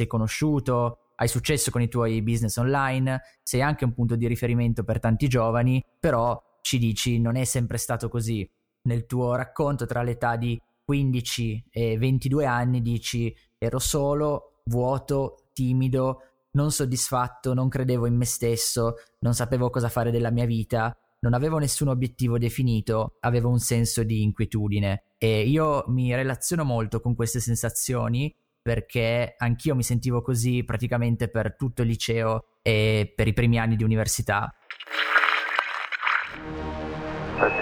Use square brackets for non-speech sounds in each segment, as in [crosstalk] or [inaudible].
sei conosciuto, hai successo con i tuoi business online, sei anche un punto di riferimento per tanti giovani, però ci dici non è sempre stato così. Nel tuo racconto tra l'età di 15 e 22 anni dici ero solo, vuoto, timido, non soddisfatto, non credevo in me stesso, non sapevo cosa fare della mia vita, non avevo nessun obiettivo definito, avevo un senso di inquietudine e io mi relaziono molto con queste sensazioni perché anch'io mi sentivo così praticamente per tutto il liceo e per i primi anni di università.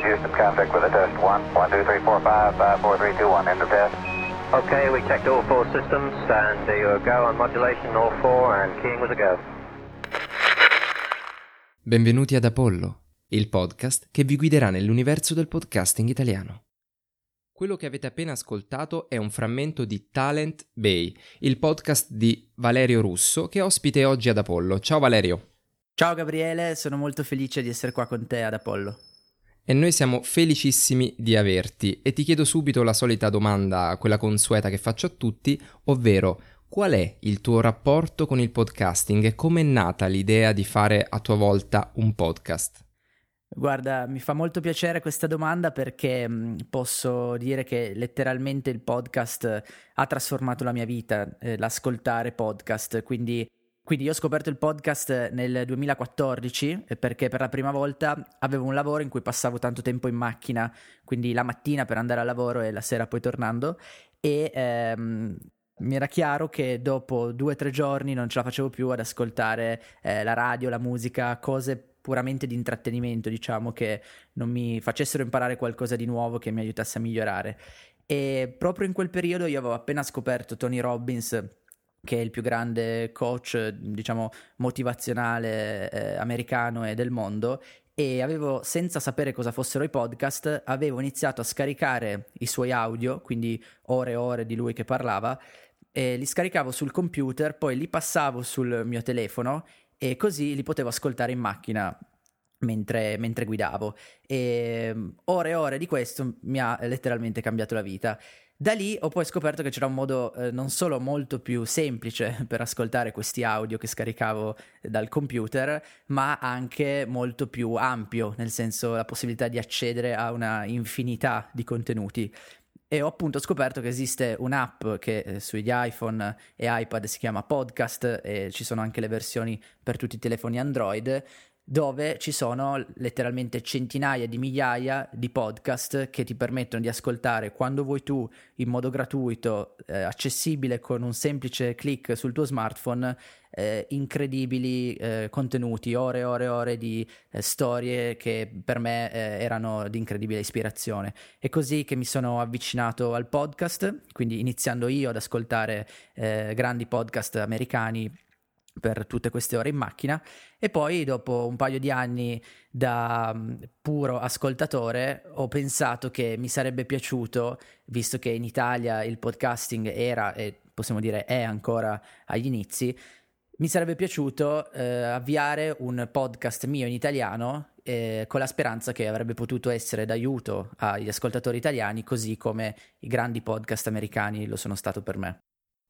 Houston, contact with the test. 1, 1, 2, 3, 4, 5, 5, 4, 3, 2, 1, end of test. Okay, we checked all four systems and there you go on modulation, all four and keying was a go. Benvenuti ad Apollo, il podcast che vi guiderà nell'universo del podcasting italiano. Quello che avete appena ascoltato è un frammento di Talent Bay, il podcast di Valerio Russo che ospite oggi ad Apollo. Ciao Valerio. Ciao Gabriele, sono molto felice di essere qua con te ad Apollo. E noi siamo felicissimi di averti e ti chiedo subito la solita domanda, quella consueta che faccio a tutti, ovvero qual è il tuo rapporto con il podcasting e come è nata l'idea di fare a tua volta un podcast? Guarda, mi fa molto piacere questa domanda perché mh, posso dire che letteralmente il podcast ha trasformato la mia vita, eh, l'ascoltare podcast, quindi quindi io ho scoperto il podcast nel 2014 eh, perché per la prima volta avevo un lavoro in cui passavo tanto tempo in macchina, quindi la mattina per andare al lavoro e la sera poi tornando. E ehm, mi era chiaro che dopo due o tre giorni non ce la facevo più ad ascoltare eh, la radio, la musica, cose puramente di intrattenimento, diciamo, che non mi facessero imparare qualcosa di nuovo che mi aiutasse a migliorare. E proprio in quel periodo io avevo appena scoperto Tony Robbins che è il più grande coach, diciamo, motivazionale eh, americano e del mondo, e avevo, senza sapere cosa fossero i podcast, avevo iniziato a scaricare i suoi audio, quindi ore e ore di lui che parlava, e li scaricavo sul computer, poi li passavo sul mio telefono e così li potevo ascoltare in macchina mentre, mentre guidavo. E mm, ore e ore di questo mi ha letteralmente cambiato la vita. Da lì ho poi scoperto che c'era un modo eh, non solo molto più semplice [laughs] per ascoltare questi audio che scaricavo dal computer, ma anche molto più ampio, nel senso la possibilità di accedere a una infinità di contenuti. E ho appunto scoperto che esiste un'app che eh, sugli iPhone e iPad si chiama Podcast e ci sono anche le versioni per tutti i telefoni Android dove ci sono letteralmente centinaia di migliaia di podcast che ti permettono di ascoltare quando vuoi tu in modo gratuito, eh, accessibile con un semplice clic sul tuo smartphone, eh, incredibili eh, contenuti, ore e ore e ore di eh, storie che per me eh, erano di incredibile ispirazione. È così che mi sono avvicinato al podcast, quindi iniziando io ad ascoltare eh, grandi podcast americani per tutte queste ore in macchina e poi dopo un paio di anni da mm, puro ascoltatore ho pensato che mi sarebbe piaciuto, visto che in Italia il podcasting era e possiamo dire è ancora agli inizi, mi sarebbe piaciuto eh, avviare un podcast mio in italiano eh, con la speranza che avrebbe potuto essere d'aiuto agli ascoltatori italiani così come i grandi podcast americani lo sono stato per me.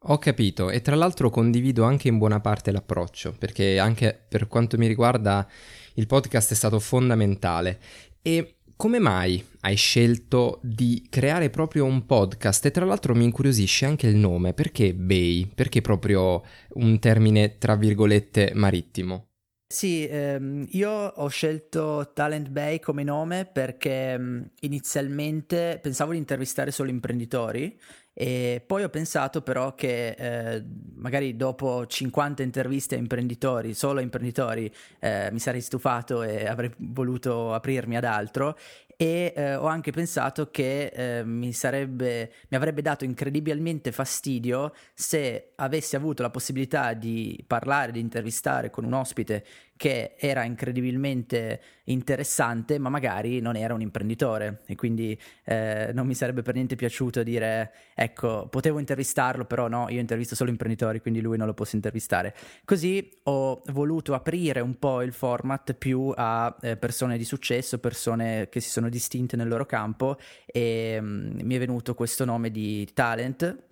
Ho capito e tra l'altro condivido anche in buona parte l'approccio, perché anche per quanto mi riguarda il podcast è stato fondamentale. E come mai hai scelto di creare proprio un podcast? E tra l'altro mi incuriosisce anche il nome, perché Bay? Perché proprio un termine tra virgolette marittimo? Sì, ehm, io ho scelto Talent Bay come nome perché mh, inizialmente pensavo di intervistare solo imprenditori e poi ho pensato però che eh, magari dopo 50 interviste a imprenditori, solo a imprenditori, eh, mi sarei stufato e avrei voluto aprirmi ad altro. E eh, ho anche pensato che eh, mi, sarebbe, mi avrebbe dato incredibilmente fastidio se avessi avuto la possibilità di parlare, di intervistare con un ospite che era incredibilmente interessante, ma magari non era un imprenditore e quindi eh, non mi sarebbe per niente piaciuto dire ecco, potevo intervistarlo, però no, io intervisto solo imprenditori, quindi lui non lo posso intervistare. Così ho voluto aprire un po' il format più a eh, persone di successo, persone che si sono distinte nel loro campo e mh, mm, mi è venuto questo nome di talent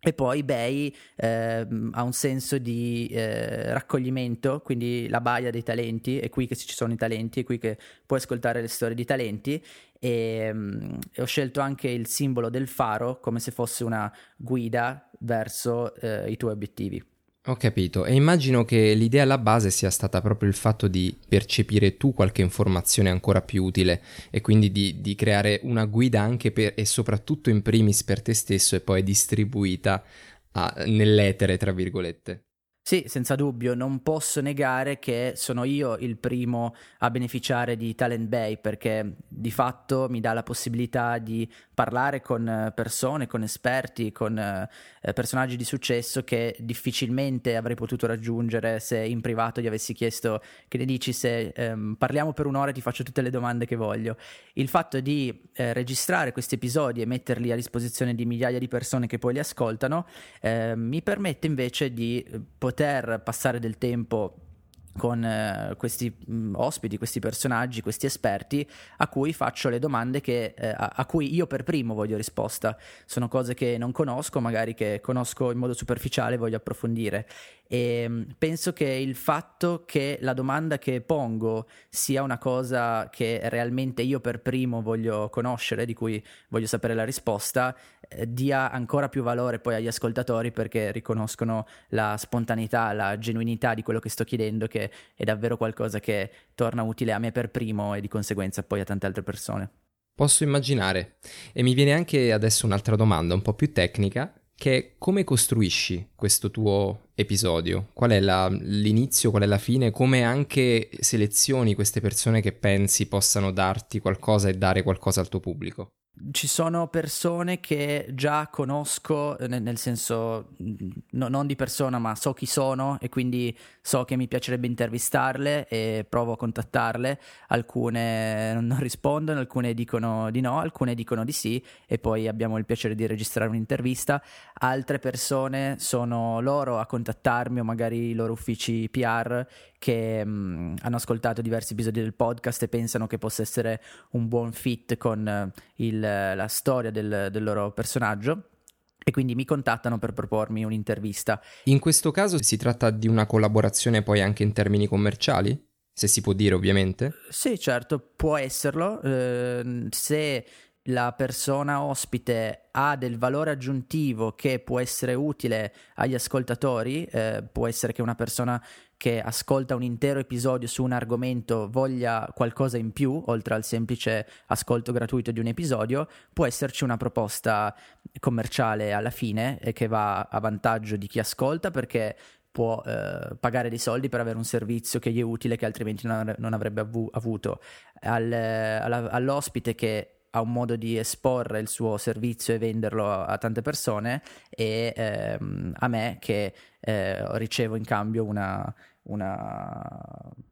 E poi Bay eh, ha un senso di eh, raccoglimento, quindi la baia dei talenti, è qui che ci sono i talenti, è qui che puoi ascoltare le storie di talenti. E, um, ho scelto anche il simbolo del faro come se fosse una guida verso eh, i tuoi obiettivi. Ho capito e immagino che l'idea alla base sia stata proprio il fatto di percepire tu qualche informazione ancora più utile e quindi di, di creare una guida anche per e soprattutto in primis per te stesso e poi distribuita a, nell'etere, tra virgolette. Sì, senza dubbio, non posso negare che sono io il primo a beneficiare di Talent Bay perché di fatto mi dà la possibilità di parlare con persone, con esperti, con eh, personaggi di successo che difficilmente avrei potuto raggiungere se in privato gli avessi chiesto che ne dici se ehm, parliamo per un'ora e ti faccio tutte le domande che voglio. Il fatto di eh, registrare questi episodi e metterli a disposizione di migliaia di persone che poi li ascoltano eh, mi permette invece di poter poter passare del tempo con eh, questi mh, mm, ospiti, questi personaggi, questi esperti a cui faccio le domande che, eh, a, a, cui io per primo voglio risposta. Sono cose che non conosco, magari che conosco in modo superficiale e voglio approfondire. E mm, penso che il fatto che la domanda che pongo sia una cosa che realmente io per primo voglio conoscere, di cui voglio sapere la risposta, eh, dia ancora più valore poi agli ascoltatori perché riconoscono la spontaneità, la genuinità di quello che sto chiedendo, che è davvero qualcosa che torna utile a me per primo e di conseguenza poi a tante altre persone. Posso immaginare. E mi viene anche adesso un'altra domanda un po' più tecnica, che come costruisci questo tuo episodio? Qual è la, l'inizio, qual è la fine? Come anche selezioni queste persone che pensi possano darti qualcosa e dare qualcosa al tuo pubblico? Ci sono persone che già conosco, eh, nel, nel senso no, non di persona, ma so chi sono e quindi so che mi piacerebbe intervistarle e provo a contattarle. Alcune non rispondono, alcune dicono di no, alcune dicono di sì e poi abbiamo il piacere di registrare un'intervista. Altre persone sono loro a contattarmi o magari i loro uffici PR che mh, mm, hanno ascoltato diversi episodi del podcast e pensano che possa essere un buon fit con uh, il, la storia del, del loro personaggio e quindi mi contattano per propormi un'intervista. In questo caso si tratta di una collaborazione poi anche in termini commerciali? Se si può dire, ovviamente. Sì, certo, può esserlo. Eh, se la persona ospite ha del valore aggiuntivo che può essere utile agli ascoltatori, eh, può essere che una persona che ascolta un intero episodio su un argomento voglia qualcosa in più, oltre al semplice ascolto gratuito di un episodio, può esserci una proposta commerciale alla fine e che va a vantaggio di chi ascolta perché può eh, pagare dei soldi per avere un servizio che gli è utile che altrimenti non, avrebbe avu- avuto. Al, alla, all'ospite che ha un modo di esporre il suo servizio e venderlo a, a tante persone e ehm, a me che eh, ricevo in cambio una, una,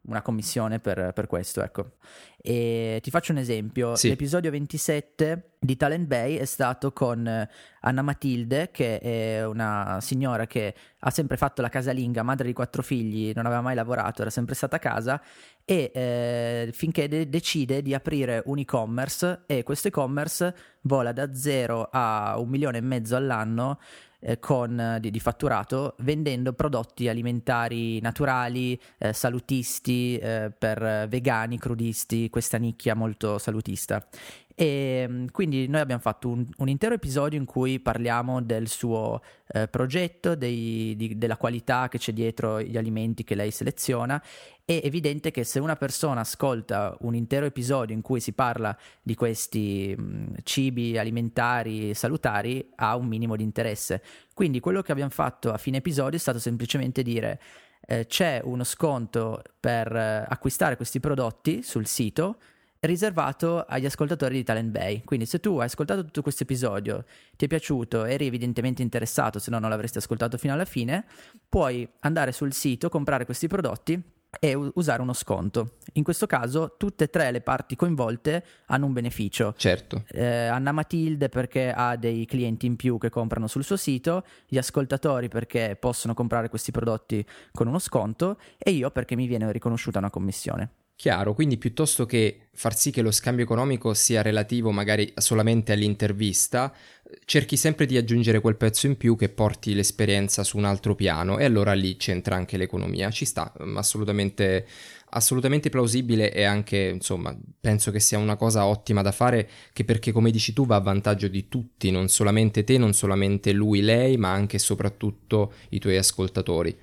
una commissione per, per, questo. Ecco. E ti faccio un esempio: sì. l'episodio 27 di Talent Bay è stato con Anna Matilde, che è una signora che ha sempre fatto la casalinga, madre di quattro figli, non aveva mai lavorato, era sempre stata a casa e eh, finché de- decide di aprire un e-commerce e questo e-commerce vola da zero a un milione e mezzo all'anno eh, con, di, di, fatturato vendendo prodotti alimentari naturali, eh, salutisti, eh, per vegani, crudisti, questa nicchia molto salutista. E mm, quindi noi abbiamo fatto un, un intero episodio in cui parliamo del suo eh, progetto, dei, di, della qualità che c'è dietro gli alimenti che lei seleziona. È evidente che se una persona ascolta un intero episodio in cui si parla di questi mh, cibi alimentari salutari ha un minimo di interesse. Quindi quello che abbiamo fatto a fine episodio è stato semplicemente dire eh, c'è uno sconto per eh, acquistare questi prodotti sul sito riservato agli ascoltatori di Talent Bay. Quindi se tu hai ascoltato tutto questo episodio, ti è piaciuto, eri evidentemente interessato, se no non l'avresti ascoltato fino alla fine, puoi andare sul sito, comprare questi prodotti e usare uno sconto. In questo caso tutte e tre le parti coinvolte hanno un beneficio. Certo. Eh, Anna Matilde perché ha dei clienti in più che comprano sul suo sito, gli ascoltatori perché possono comprare questi prodotti con uno sconto e io perché mi viene riconosciuta una commissione. Chiaro, quindi piuttosto che far sì che lo scambio economico sia relativo magari solamente all'intervista, cerchi sempre di aggiungere quel pezzo in più che porti l'esperienza su un altro piano e allora lì c'entra anche l'economia. Ci sta, mm, assolutamente, assolutamente plausibile e anche, insomma, penso che sia una cosa ottima da fare che perché come dici tu va a vantaggio di tutti, non solamente te, non solamente lui, lei, ma anche e soprattutto i tuoi ascoltatori.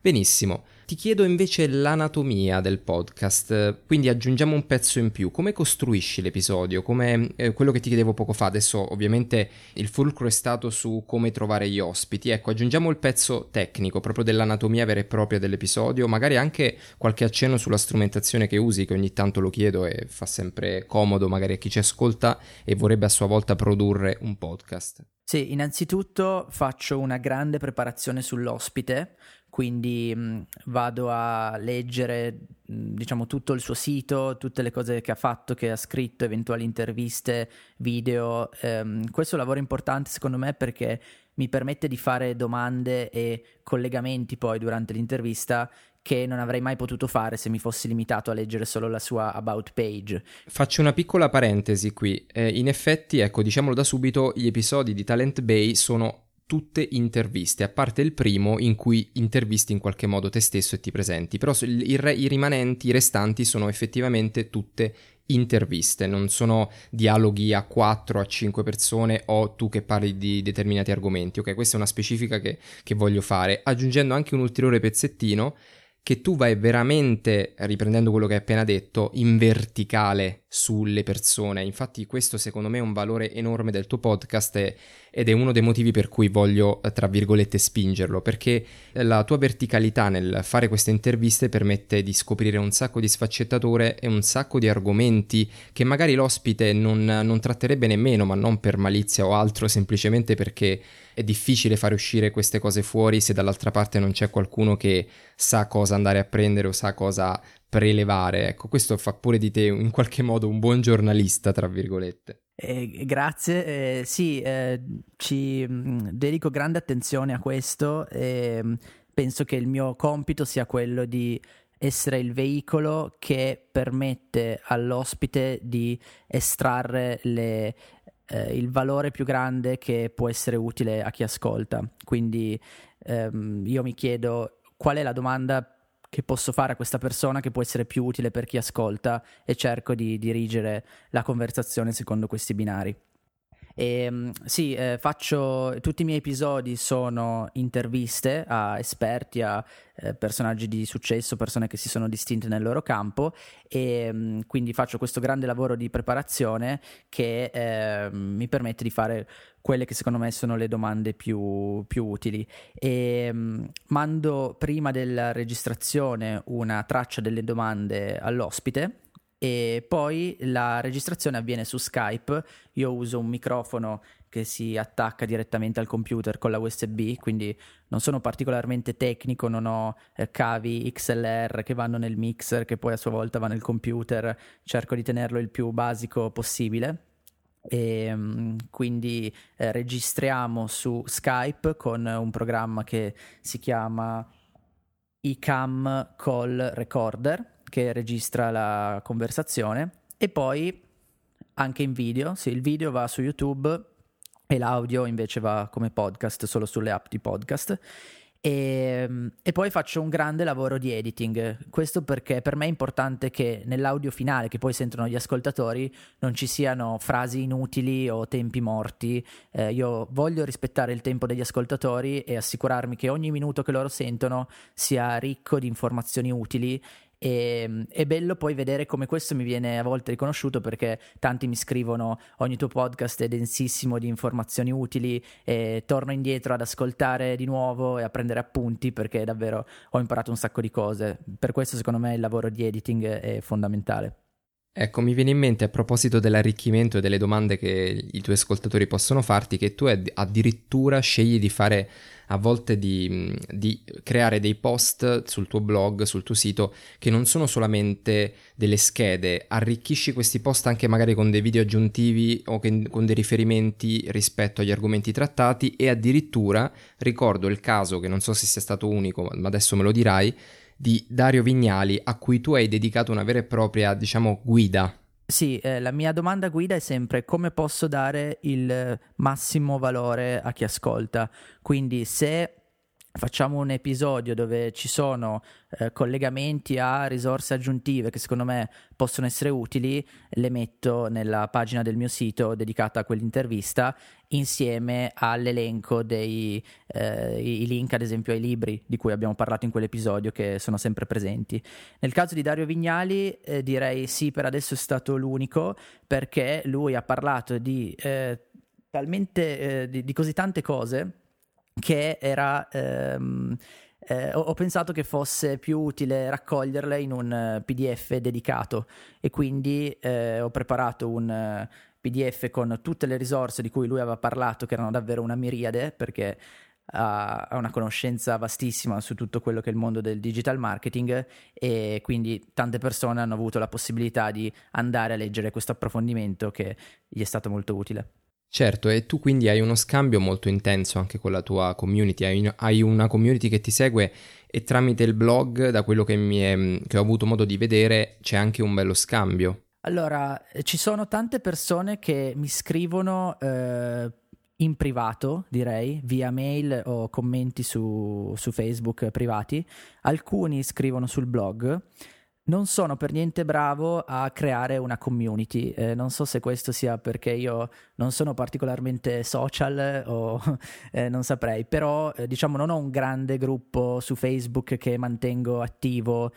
Benissimo. Ti chiedo invece l'anatomia del podcast, quindi aggiungiamo un pezzo in più. Come costruisci l'episodio? Come eh, quello che ti chiedevo poco fa, adesso ovviamente il fulcro è stato su come trovare gli ospiti. Ecco, aggiungiamo il pezzo tecnico, proprio dell'anatomia vera e propria dell'episodio, magari anche qualche accenno sulla strumentazione che usi, che ogni tanto lo chiedo e fa sempre comodo magari a chi ci ascolta e vorrebbe a sua volta produrre un podcast. Sì, innanzitutto faccio una grande preparazione sull'ospite, quindi mh, mm, vado a leggere mh, mm, diciamo tutto il suo sito, tutte le cose che ha fatto, che ha scritto, eventuali interviste, video. Ehm, questo è un lavoro importante secondo me perché mi permette di fare domande e collegamenti poi durante l'intervista che non avrei mai potuto fare se mi fossi limitato a leggere solo la sua about page. Faccio una piccola parentesi qui. Eh, in effetti, ecco, diciamolo da subito, gli episodi di Talent Bay sono tutte interviste, a parte il primo in cui intervisti in qualche modo te stesso e ti presenti, però i, i rimanenti, i restanti sono effettivamente tutte interviste, non sono dialoghi a 4, a 5 persone o tu che parli di determinati argomenti, ok? Questa è una specifica che, che voglio fare, aggiungendo anche un ulteriore pezzettino che tu vai veramente, riprendendo quello che hai appena detto, in verticale sulle persone. Infatti questo secondo me è un valore enorme del tuo podcast e, ed è uno dei motivi per cui voglio, tra virgolette, spingerlo, perché la tua verticalità nel fare queste interviste permette di scoprire un sacco di sfaccettature e un sacco di argomenti che magari l'ospite non, non tratterebbe nemmeno, ma non per malizia o altro, semplicemente perché è difficile fare uscire queste cose fuori se dall'altra parte non c'è qualcuno che sa cosa andare a prendere o sa cosa prelevare. Ecco, questo fa pure di te in qualche modo un buon giornalista, tra virgolette. Eh, grazie, eh, sì, eh, ci mm, dedico grande attenzione a questo e mh, penso che il mio compito sia quello di essere il veicolo che permette all'ospite di estrarre le, eh, il valore più grande che può essere utile a chi ascolta. Quindi ehm, io mi chiedo qual è la domanda che posso fare a questa persona che può essere più utile per chi ascolta e cerco di dirigere la conversazione secondo questi binari. E, ehm, sì, eh, faccio tutti i miei episodi sono interviste a esperti, a eh, personaggi di successo, persone che si sono distinte nel loro campo e mh, mm, quindi faccio questo grande lavoro di preparazione che eh, mi permette di fare quelle che secondo me sono le domande più, più utili. E mh, mm, mando prima della registrazione una traccia delle domande all'ospite e poi la registrazione avviene su Skype. Io uso un microfono che si attacca direttamente al computer con la USB, quindi non sono particolarmente tecnico, non ho eh, cavi XLR che vanno nel mixer che poi a sua volta va nel computer, cerco di tenerlo il più basico possibile. E ehm, quindi eh, registriamo su Skype con un programma che si chiama iCam Call Recorder che registra la conversazione e poi anche in video, sì, il video va su YouTube e l'audio invece va come podcast solo sulle app di podcast e, ehm, e, poi faccio un grande lavoro di editing. Questo perché per me è importante che nell'audio finale, che poi sentono gli ascoltatori, non ci siano frasi inutili o tempi morti. Eh, io voglio rispettare il tempo degli ascoltatori e assicurarmi che ogni minuto che loro sentono sia ricco di informazioni utili e, ehm, è bello poi vedere come questo mi viene a volte riconosciuto perché tanti mi scrivono ogni tuo podcast è densissimo di informazioni utili e torno indietro ad ascoltare di nuovo e a prendere appunti perché davvero ho imparato un sacco di cose. Per questo secondo me il lavoro di editing è fondamentale. Ecco, mi viene in mente a proposito dell'arricchimento e delle domande che i tuoi ascoltatori possono farti che tu addirittura scegli di fare a volte di, di, creare dei post sul tuo blog, sul tuo sito, che non sono solamente delle schede, arricchisci questi post anche magari con dei video aggiuntivi o che, con dei riferimenti rispetto agli argomenti trattati e addirittura ricordo il caso, che non so se sia stato unico, ma adesso me lo dirai, di Dario Vignali a cui tu hai dedicato una vera e propria, diciamo, guida. Sì, eh, la mia domanda guida è sempre come posso dare il massimo valore a chi ascolta. Quindi se facciamo un episodio dove ci sono eh, collegamenti a risorse aggiuntive che secondo me possono essere utili, le metto nella pagina del mio sito dedicata a quell'intervista insieme all'elenco dei eh, link ad esempio ai libri di cui abbiamo parlato in quell'episodio che sono sempre presenti. Nel caso di Dario Vignali eh, direi sì, per adesso è stato l'unico perché lui ha parlato di eh, talmente eh, di, di così tante cose che era... Ehm, eh, ho, pensato che fosse più utile raccoglierle in un eh, PDF dedicato e quindi eh, ho preparato un eh, PDF con tutte le risorse di cui lui aveva parlato, che erano davvero una miriade, perché ha una conoscenza vastissima su tutto quello che è il mondo del digital marketing e quindi tante persone hanno avuto la possibilità di andare a leggere questo approfondimento che gli è stato molto utile. Certo, e tu quindi hai uno scambio molto intenso anche con la tua community, hai, hai una community che ti segue e tramite il blog, da quello che, è, che ho avuto modo di vedere, c'è anche un bello scambio. Allora, ci sono tante persone che mi scrivono eh, in privato, direi, via mail o commenti su, su Facebook privati, alcuni scrivono sul blog non sono per niente bravo a creare una community. Eh, non so se questo sia perché io non sono particolarmente social o [laughs] eh, non saprei, però eh, diciamo non ho un grande gruppo su Facebook che mantengo attivo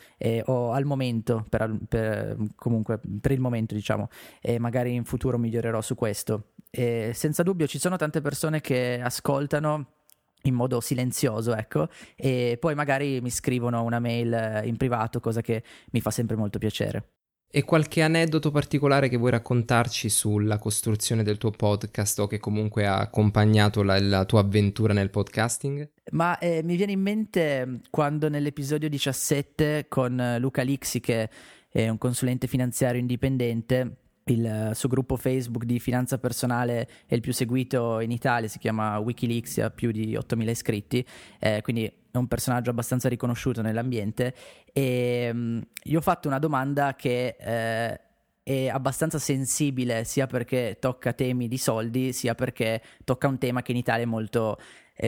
o al momento, per, per, comunque per il momento diciamo, e magari in futuro migliorerò su questo. E senza dubbio ci sono tante persone che ascoltano in modo silenzioso, ecco, e poi magari mi scrivono una mail eh, in privato, cosa che mi fa sempre molto piacere. E qualche aneddoto particolare che vuoi raccontarci sulla costruzione del tuo podcast o che comunque ha accompagnato la, la tua avventura nel podcasting? Ma eh, mi viene in mente mm, quando nell'episodio 17 con eh, Luca Lixi, che è un consulente finanziario indipendente, il suo gruppo Facebook di finanza personale è il più seguito in Italia, si chiama Wikileaks, ha più di 8.000 iscritti, eh, quindi è un personaggio abbastanza riconosciuto nell'ambiente e io ho fatto una domanda che eh, è abbastanza sensibile sia perché tocca temi di soldi sia perché tocca un tema che in Italia è molto,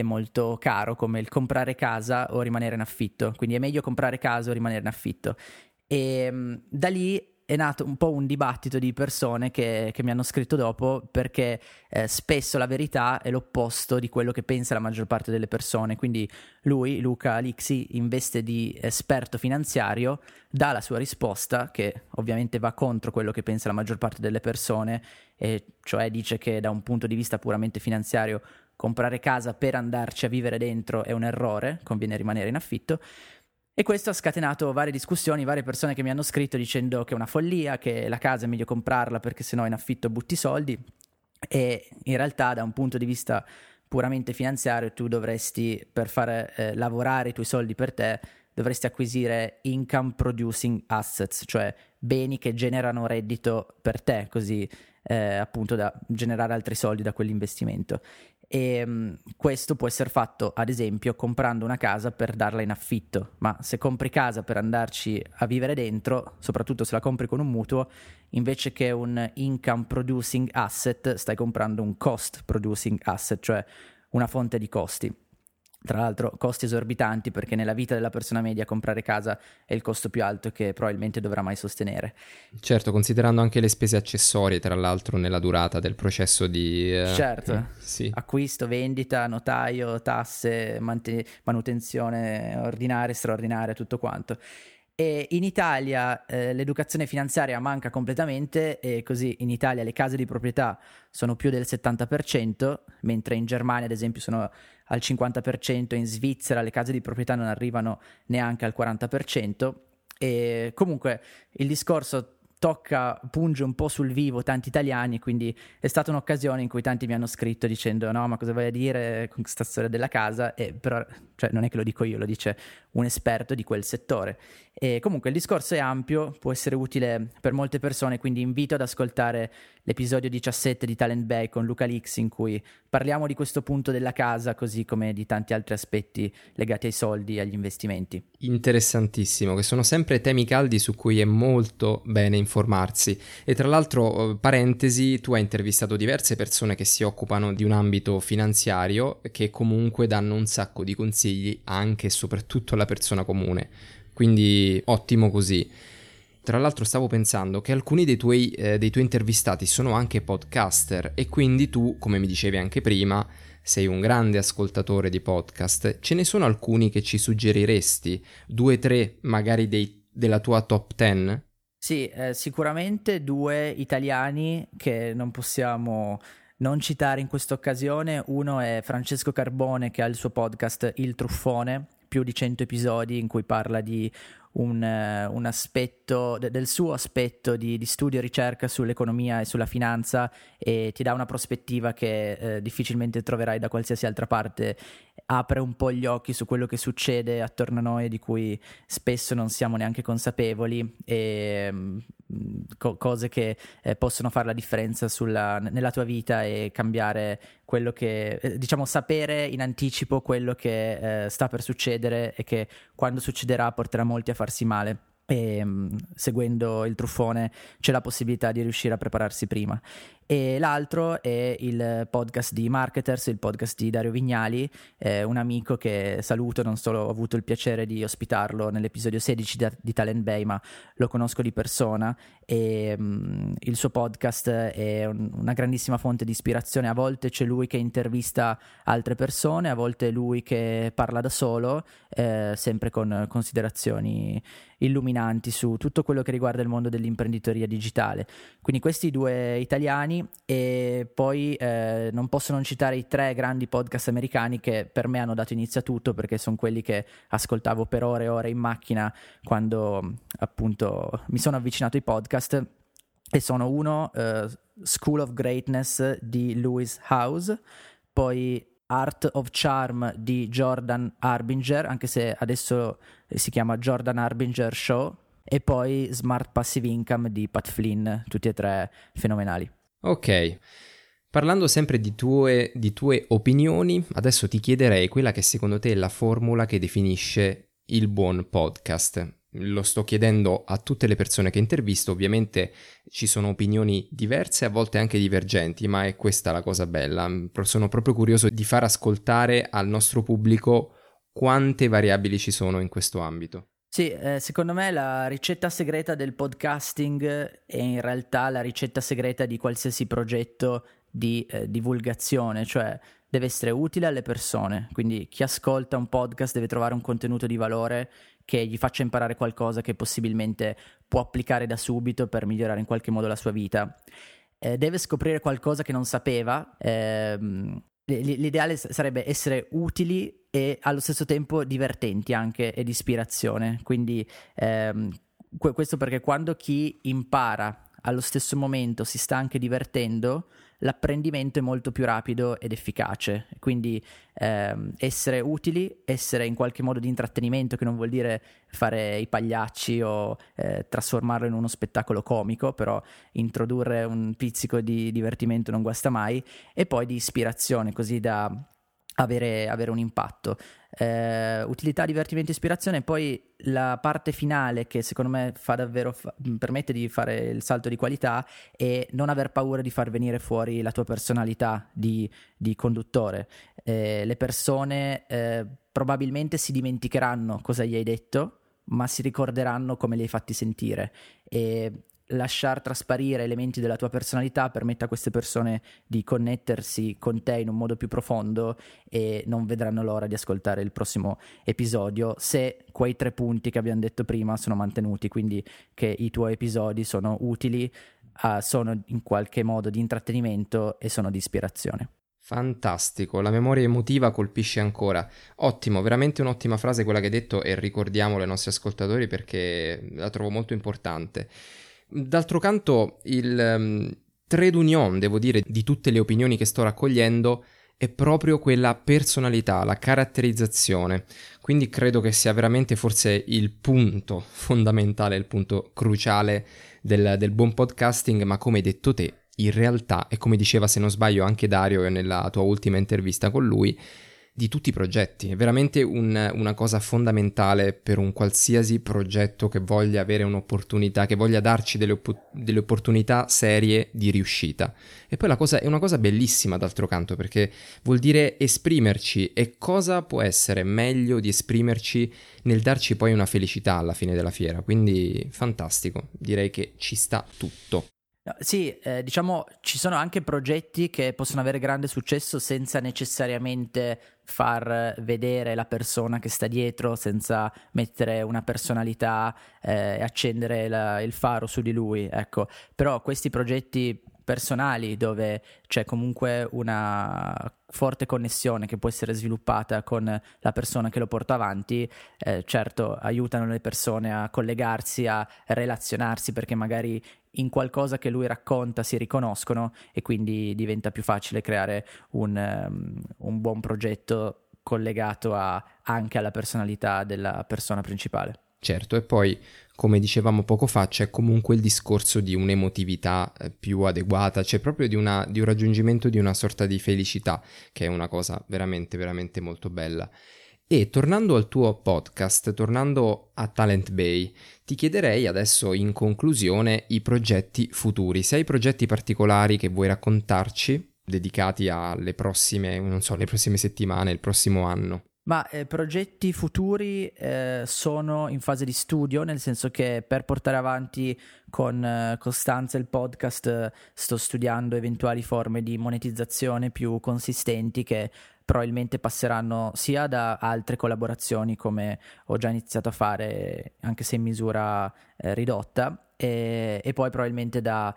molto caro come il comprare casa o rimanere in affitto, quindi è meglio comprare casa o rimanere in affitto. E da lì è nato un po' un dibattito di persone che, che mi hanno scritto dopo perché eh, spesso la verità è l'opposto di quello che pensa la maggior parte delle persone. Quindi lui, Luca Alixi, in veste di esperto finanziario, dà la sua risposta che ovviamente va contro quello che pensa la maggior parte delle persone, e cioè dice che da un punto di vista puramente finanziario comprare casa per andarci a vivere dentro è un errore, conviene rimanere in affitto. E questo ha scatenato varie discussioni, varie persone che mi hanno scritto dicendo che è una follia, che la casa è meglio comprarla perché sennò in affitto butti soldi. E in realtà, da un punto di vista puramente finanziario, tu dovresti, per far eh, lavorare i tuoi soldi per te, dovresti acquisire income producing assets, cioè beni che generano reddito per te, così eh, appunto da generare altri soldi da quell'investimento. E um, questo può essere fatto, ad esempio, comprando una casa per darla in affitto, ma se compri casa per andarci a vivere dentro, soprattutto se la compri con un mutuo, invece che un income producing asset, stai comprando un cost producing asset, cioè una fonte di costi. Tra l'altro costi esorbitanti perché nella vita della persona media comprare casa è il costo più alto che probabilmente dovrà mai sostenere. Certo, considerando anche le spese accessorie, tra l'altro, nella durata del processo di... Eh, certo, eh, sì. acquisto, vendita, notaio, tasse, manten- manutenzione ordinaria, straordinaria, tutto quanto. E in Italia eh, l'educazione finanziaria manca completamente e così in Italia le case di proprietà sono più del 70%, mentre in Germania ad esempio sono al 50%, in Svizzera le case di proprietà non arrivano neanche al 40%. E comunque il discorso tocca, punge un po' sul vivo tanti italiani, quindi è stata un'occasione in cui tanti mi hanno scritto dicendo no, ma cosa a dire con questa storia della casa? E però, cioè, non è che lo dico io, lo dice un esperto di quel settore. E comunque il discorso è ampio, può essere utile per molte persone, quindi invito ad ascoltare l'episodio 17 di Talent Bay con Luca Lix in cui parliamo di questo punto della casa, così come di tanti altri aspetti legati ai soldi e agli investimenti. Interessantissimo, che sono sempre temi caldi su cui è molto bene informarsi. E tra l'altro, eh, parentesi, tu hai intervistato diverse persone che si occupano di un ambito finanziario che comunque danno un sacco di consigli anche e soprattutto alla persona comune quindi ottimo così. Tra l'altro stavo pensando che alcuni dei tuoi, eh, dei tuoi, intervistati sono anche podcaster e quindi tu, come mi dicevi anche prima, sei un grande ascoltatore di podcast. Ce ne sono alcuni che ci suggeriresti? Due, tre magari dei, della tua top ten? Sì, eh, sicuramente due italiani che non possiamo non citare in questa occasione. Uno è Francesco Carbone che ha il suo podcast Il Truffone, più di 100 episodi in cui parla di un, uh, un aspetto, de- del suo aspetto di, di, studio e ricerca sull'economia e sulla finanza e ti dà una prospettiva che uh, difficilmente troverai da qualsiasi altra parte. Apre un po' gli occhi su quello che succede attorno a noi di cui spesso non siamo neanche consapevoli e um, co- cose che eh, possono fare la differenza sulla, nella tua vita e cambiare quello che, eh, diciamo, sapere in anticipo quello che eh, sta per succedere e che quando succederà porterà molti a farsi male. E mm, seguendo il truffone c'è la possibilità di riuscire a prepararsi prima e l'altro è il podcast di Marketers, il podcast di Dario Vignali, eh, un amico che saluto, non solo ho avuto il piacere di ospitarlo nell'episodio 16 di, di Talent Bay, ma lo conosco di persona. E um, il suo podcast è un, una grandissima fonte di ispirazione, a volte c'è lui che intervista altre persone, a volte lui che parla da solo, eh, sempre con considerazioni illuminanti su tutto quello che riguarda il mondo dell'imprenditoria digitale. Quindi questi due italiani americani e poi eh, non posso non citare i tre grandi podcast americani che per me hanno dato inizio a tutto perché sono quelli che ascoltavo per ore e ore in macchina quando appunto mi sono avvicinato ai podcast e sono uno uh, School of Greatness di Lewis House, poi Art of Charm di Jordan Harbinger, anche se adesso si chiama Jordan Harbinger Show, e poi Smart Passive Income di Pat Flynn, tutti e tre fenomenali. Ok. Parlando sempre di tue, di tue opinioni, adesso ti chiederei quella che secondo te è la formula che definisce il buon podcast. Lo sto chiedendo a tutte le persone che intervisto, ovviamente ci sono opinioni diverse, a volte anche divergenti, ma è questa la cosa bella. Sono proprio curioso di far ascoltare al nostro pubblico quante variabili ci sono in questo ambito. Sì, eh, secondo me la ricetta segreta del podcasting è in realtà la ricetta segreta di qualsiasi progetto di eh, divulgazione, cioè deve essere utile alle persone, quindi chi ascolta un podcast deve trovare un contenuto di valore che gli faccia imparare qualcosa che possibilmente può applicare da subito per migliorare in qualche modo la sua vita. Eh, deve scoprire qualcosa che non sapeva, ehm, L'ideale sarebbe essere utili e allo stesso tempo divertenti anche e di ispirazione. Quindi ehm, questo perché quando chi impara allo stesso momento si sta anche divertendo, l'apprendimento è molto più rapido ed efficace. Quindi ehm, essere utili, essere in qualche modo di intrattenimento, che non vuol dire fare i pagliacci o eh, trasformarlo in uno spettacolo comico, però introdurre un pizzico di divertimento non guasta mai, e poi di ispirazione, così da avere, avere un impatto. Eh, utilità, divertimento, ispirazione, poi la parte finale che secondo me fa davvero fa- permette di fare il salto di qualità è non aver paura di far venire fuori la tua personalità di, di conduttore. Eh, le persone eh, probabilmente si dimenticheranno cosa gli hai detto, ma si ricorderanno come li hai fatti sentire. E lasciar trasparire elementi della tua personalità permette a queste persone di connettersi con te in un modo più profondo e non vedranno l'ora di ascoltare il prossimo episodio se quei tre punti che abbiamo detto prima sono mantenuti, quindi che i tuoi episodi sono utili, uh, sono in qualche modo di intrattenimento e sono di ispirazione. Fantastico, la memoria emotiva colpisce ancora. Ottimo, veramente un'ottima frase quella che hai detto e ricordiamolo ai nostri ascoltatori perché la trovo molto importante. D'altro canto, il um, trade union, devo dire, di tutte le opinioni che sto raccogliendo è proprio quella personalità, la caratterizzazione. Quindi credo che sia veramente forse il punto fondamentale, il punto cruciale del, del buon podcasting, ma come hai detto te, in realtà, e come diceva se non sbaglio anche Dario nella tua ultima intervista con lui, di tutti i progetti. È veramente un, una cosa fondamentale per un qualsiasi progetto che voglia avere un'opportunità, che voglia darci delle, opp- delle opportunità serie di riuscita. E poi la cosa è una cosa bellissima d'altro canto perché vuol dire esprimerci e cosa può essere meglio di esprimerci nel darci poi una felicità alla fine della fiera. Quindi fantastico, direi che ci sta tutto. Sì, eh, diciamo ci sono anche progetti che possono avere grande successo senza necessariamente far vedere la persona che sta dietro, senza mettere una personalità e eh, accendere la, il faro su di lui, ecco. Però questi progetti personali dove c'è comunque una forte connessione che può essere sviluppata con la persona che lo porta avanti, eh, certo aiutano le persone a collegarsi, a relazionarsi perché magari in qualcosa che lui racconta si riconoscono e quindi diventa più facile creare un, um, un buon progetto collegato a, anche alla personalità della persona principale. Certo, e poi, come dicevamo poco fa, c'è comunque il discorso di un'emotività eh, più adeguata, c'è proprio di, una, di un raggiungimento di una sorta di felicità, che è una cosa veramente, veramente molto bella. E tornando al tuo podcast, tornando a Talent Bay, ti chiederei adesso in conclusione i progetti futuri. Se hai progetti particolari che vuoi raccontarci, dedicati alle prossime, non so, le prossime settimane, il prossimo anno. Ma eh, progetti futuri eh, sono in fase di studio, nel senso che per portare avanti con eh, costanza il podcast eh, sto studiando eventuali forme di monetizzazione più consistenti che probabilmente passeranno sia da altre collaborazioni come ho già iniziato a fare, anche se in misura eh, ridotta, e, e, poi probabilmente da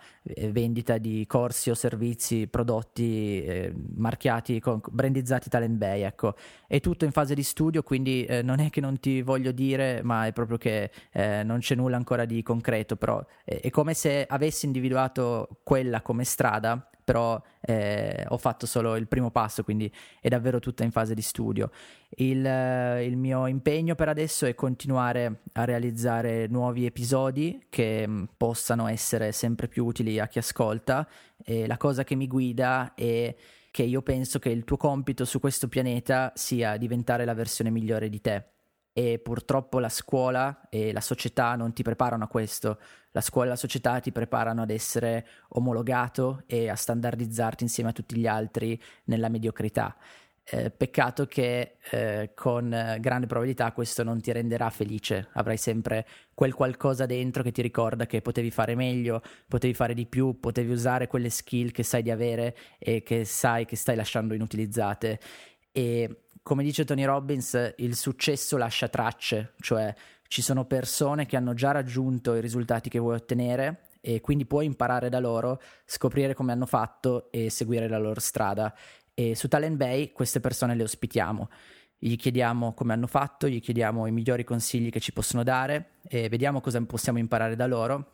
vendita di corsi o servizi, prodotti eh, marchiati, con, brandizzati Talent Bay, ecco. È tutto in fase di studio, quindi eh, non è che non ti voglio dire, ma è proprio che eh, non c'è nulla ancora di concreto, però è, è come se avessi individuato quella come strada però eh, ho fatto solo il primo passo, quindi è davvero tutta in fase di studio. Il, il, mio impegno per adesso è continuare a realizzare nuovi episodi che mm, possano essere sempre più utili a chi ascolta e la cosa che mi guida è che io penso che il tuo compito su questo pianeta sia diventare la versione migliore di te e purtroppo la scuola e la società non ti preparano a questo. La scuola e la società ti preparano ad essere omologato e a standardizzarti insieme a tutti gli altri nella mediocrità. Eh, peccato che eh, con grande probabilità questo non ti renderà felice, avrai sempre quel qualcosa dentro che ti ricorda che potevi fare meglio, potevi fare di più, potevi usare quelle skill che sai di avere e che sai che stai lasciando inutilizzate. E come dice Tony Robbins, il successo lascia tracce, cioè ci sono persone che hanno già raggiunto i risultati che vuoi ottenere e quindi puoi imparare da loro, scoprire come hanno fatto e seguire la loro strada. E su Talent Bay queste persone le ospitiamo. Gli chiediamo come hanno fatto, gli chiediamo i migliori consigli che ci possono dare e vediamo cosa possiamo imparare da loro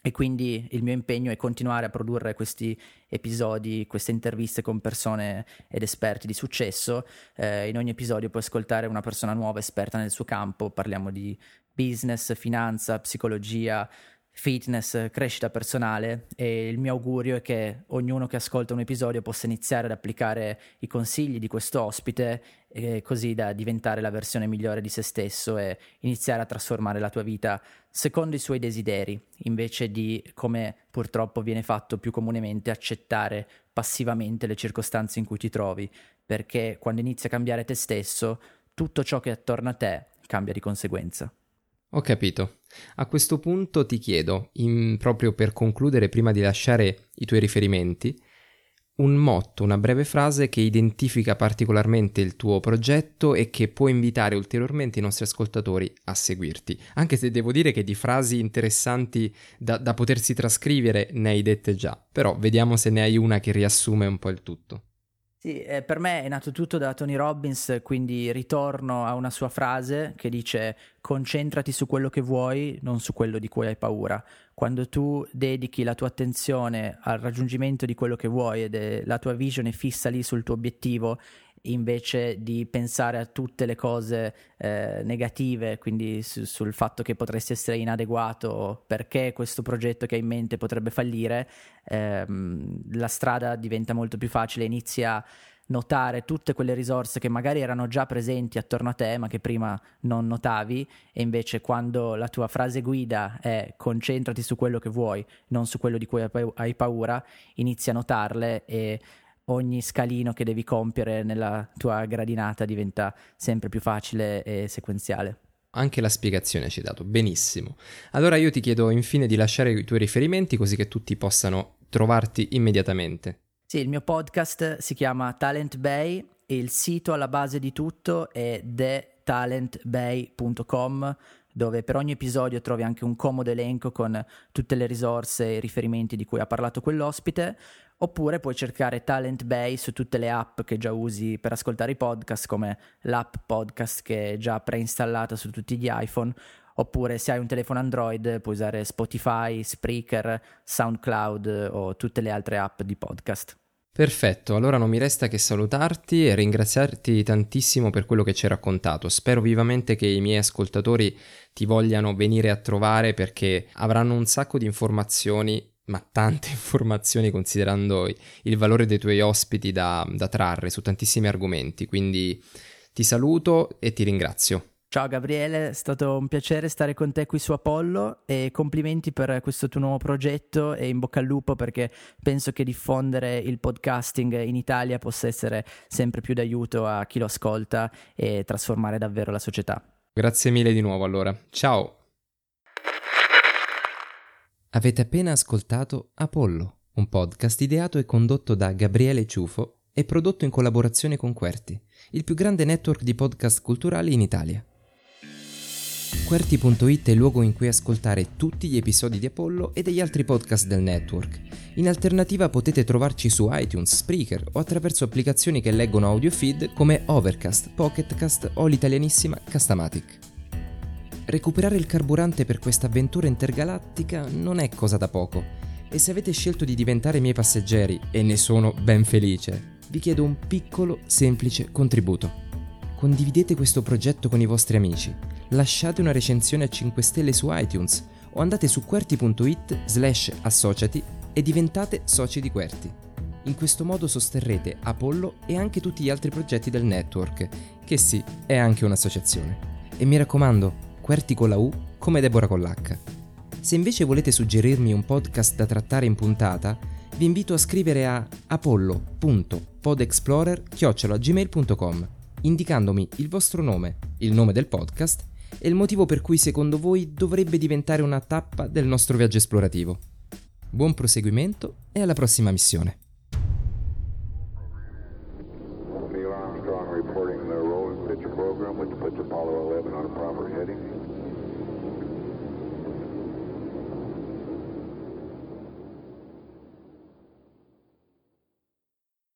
e quindi il mio impegno è continuare a produrre questi episodi, queste interviste con persone ed esperti di successo. Eh, in ogni episodio puoi ascoltare una persona nuova, esperta nel suo campo. Parliamo di business, finanza, psicologia, fitness, crescita personale e il mio augurio è che ognuno che ascolta un episodio possa iniziare ad applicare i consigli di questo ospite e così da diventare la versione migliore di se stesso e iniziare a trasformare la tua vita secondo i suoi desideri, invece di come purtroppo viene fatto più comunemente accettare passivamente le circostanze in cui ti trovi, perché quando inizi a cambiare te stesso, tutto ciò che è attorno a te cambia di conseguenza. Ho capito. A questo punto ti chiedo, in, proprio per concludere, prima di lasciare i tuoi riferimenti, un motto, una breve frase che identifica particolarmente il tuo progetto e che può invitare ulteriormente i nostri ascoltatori a seguirti. Anche se devo dire che di frasi interessanti da, da potersi trascrivere ne hai dette già, però vediamo se ne hai una che riassume un po' il tutto. Sì, eh, per me è nato tutto da Tony Robbins, quindi ritorno a una sua frase che dice concentrati su quello che vuoi, non su quello di cui hai paura. Quando tu dedichi la tua attenzione al raggiungimento di quello che vuoi ed la tua visione fissa lì sul tuo obiettivo, invece di pensare a tutte le cose eh, negative, quindi su, sul fatto che potresti essere inadeguato, perché questo progetto che hai in mente potrebbe fallire, ehm, la strada diventa molto più facile, inizia a notare tutte quelle risorse che magari erano già presenti attorno a te ma che prima non notavi e invece quando la tua frase guida è concentrati su quello che vuoi, non su quello di cui hai paura, inizi a notarle e ogni scalino che devi compiere nella tua gradinata diventa sempre più facile e sequenziale. Anche la spiegazione ci hai dato, benissimo. Allora io ti chiedo infine di lasciare i tuoi riferimenti così che tutti possano trovarti immediatamente. Sì, il mio podcast si chiama Talent Bay e il sito alla base di tutto è thetalentbay.com dove per ogni episodio trovi anche un comodo elenco con tutte le risorse e riferimenti di cui ha parlato quell'ospite, oppure puoi cercare Talent Bay su tutte le app che già usi per ascoltare i podcast, come l'app podcast che è già preinstallata su tutti gli iPhone, oppure se hai un telefono Android puoi usare Spotify, Spreaker, SoundCloud o tutte le altre app di podcast. Perfetto, allora non mi resta che salutarti e ringraziarti tantissimo per quello che ci hai raccontato. Spero vivamente che i miei ascoltatori ti vogliano venire a trovare perché avranno un sacco di informazioni, ma tante [laughs] informazioni considerando il valore dei tuoi ospiti da, da trarre su tantissimi argomenti. Quindi ti saluto e ti ringrazio. Ciao Gabriele, è stato un piacere stare con te qui su Apollo e complimenti per questo tuo nuovo progetto e in bocca al lupo perché penso che diffondere il podcasting in Italia possa essere sempre più d'aiuto a chi lo ascolta e trasformare davvero la società. Grazie mille di nuovo allora. Ciao. Avete appena ascoltato Apollo, un podcast ideato e condotto da Gabriele Ciufo e prodotto in collaborazione con Querti, il più grande network di podcast culturali in Italia. Querti.it è il luogo in cui ascoltare tutti gli episodi di Apollo e degli altri podcast del network. In alternativa potete trovarci su iTunes, Spreaker o attraverso applicazioni che leggono audio feed come Overcast, Pocketcast o l'italianissima Castamatic. Recuperare il carburante per questa avventura intergalattica non è cosa da poco e se avete scelto di diventare miei passeggeri, e ne sono ben felice, vi chiedo un piccolo, semplice contributo. Condividete questo progetto con i vostri amici lasciate una recensione a 5 stelle su iTunes o andate su QWERTY.it slash associati e diventate soci di QWERTY. In questo modo sosterrete Apollo e anche tutti gli altri progetti del network, che sì, è anche un'associazione. E mi raccomando, QWERTY con la U come Deborah con l'H. Se invece volete suggerirmi un podcast da trattare in puntata, vi invito a scrivere a apollo.podexplorer.gmail.com indicandomi il vostro nome, il nome del podcast e il motivo per cui secondo voi dovrebbe diventare una tappa del nostro viaggio esplorativo. Buon proseguimento e alla prossima missione.